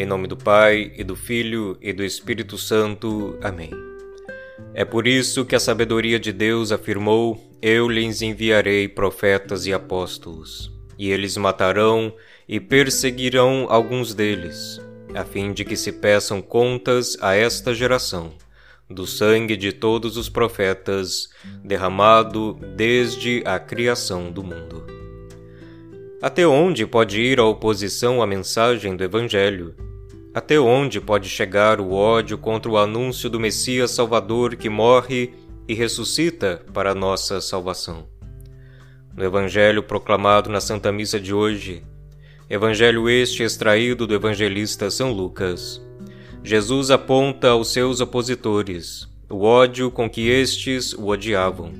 Em nome do Pai, e do Filho, e do Espírito Santo. Amém. É por isso que a sabedoria de Deus afirmou: Eu lhes enviarei profetas e apóstolos, e eles matarão e perseguirão alguns deles, a fim de que se peçam contas a esta geração do sangue de todos os profetas derramado desde a criação do mundo. Até onde pode ir a oposição à mensagem do Evangelho? Até onde pode chegar o ódio contra o anúncio do Messias Salvador que morre e ressuscita para nossa salvação? No Evangelho proclamado na Santa Missa de hoje, Evangelho este extraído do evangelista São Lucas, Jesus aponta aos seus opositores o ódio com que estes o odiavam,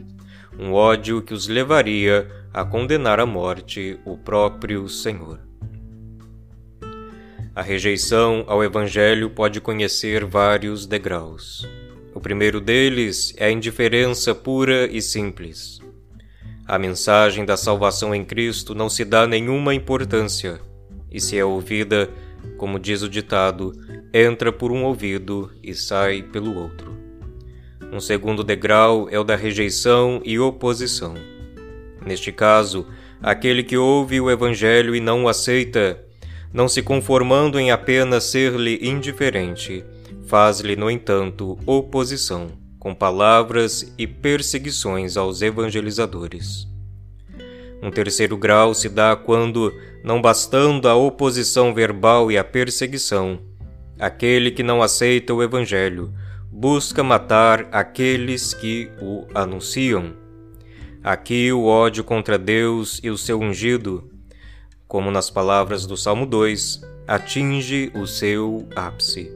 um ódio que os levaria a condenar à morte o próprio Senhor. A rejeição ao Evangelho pode conhecer vários degraus. O primeiro deles é a indiferença pura e simples. A mensagem da salvação em Cristo não se dá nenhuma importância, e se é ouvida, como diz o ditado, entra por um ouvido e sai pelo outro. Um segundo degrau é o da rejeição e oposição. Neste caso, aquele que ouve o Evangelho e não o aceita, não se conformando em apenas ser-lhe indiferente, faz-lhe, no entanto, oposição, com palavras e perseguições aos evangelizadores. Um terceiro grau se dá quando, não bastando a oposição verbal e a perseguição, aquele que não aceita o Evangelho busca matar aqueles que o anunciam. Aqui o ódio contra Deus e o seu ungido, como nas palavras do Salmo 2, atinge o seu ápice.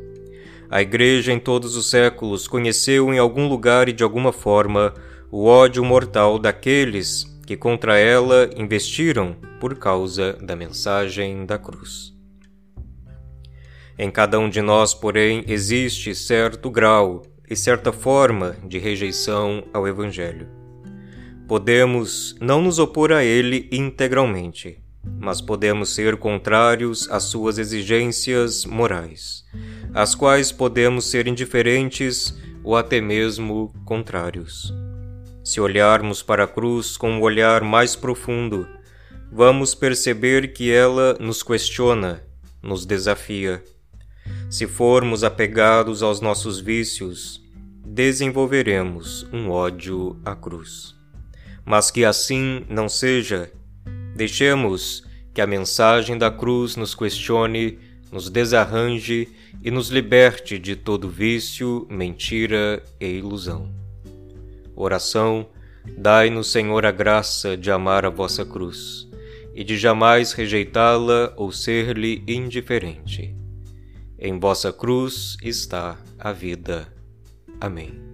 A Igreja em todos os séculos conheceu em algum lugar e de alguma forma o ódio mortal daqueles que contra ela investiram por causa da mensagem da cruz. Em cada um de nós, porém, existe certo grau e certa forma de rejeição ao Evangelho. Podemos não nos opor a ele integralmente, mas podemos ser contrários às suas exigências morais, às quais podemos ser indiferentes ou até mesmo contrários. Se olharmos para a cruz com um olhar mais profundo, vamos perceber que ela nos questiona, nos desafia. Se formos apegados aos nossos vícios, desenvolveremos um ódio à cruz. Mas que assim não seja, deixemos que a mensagem da cruz nos questione, nos desarranje e nos liberte de todo vício, mentira e ilusão. Oração: Dai-nos, Senhor, a graça de amar a vossa cruz e de jamais rejeitá-la ou ser-lhe indiferente. Em vossa cruz está a vida. Amém.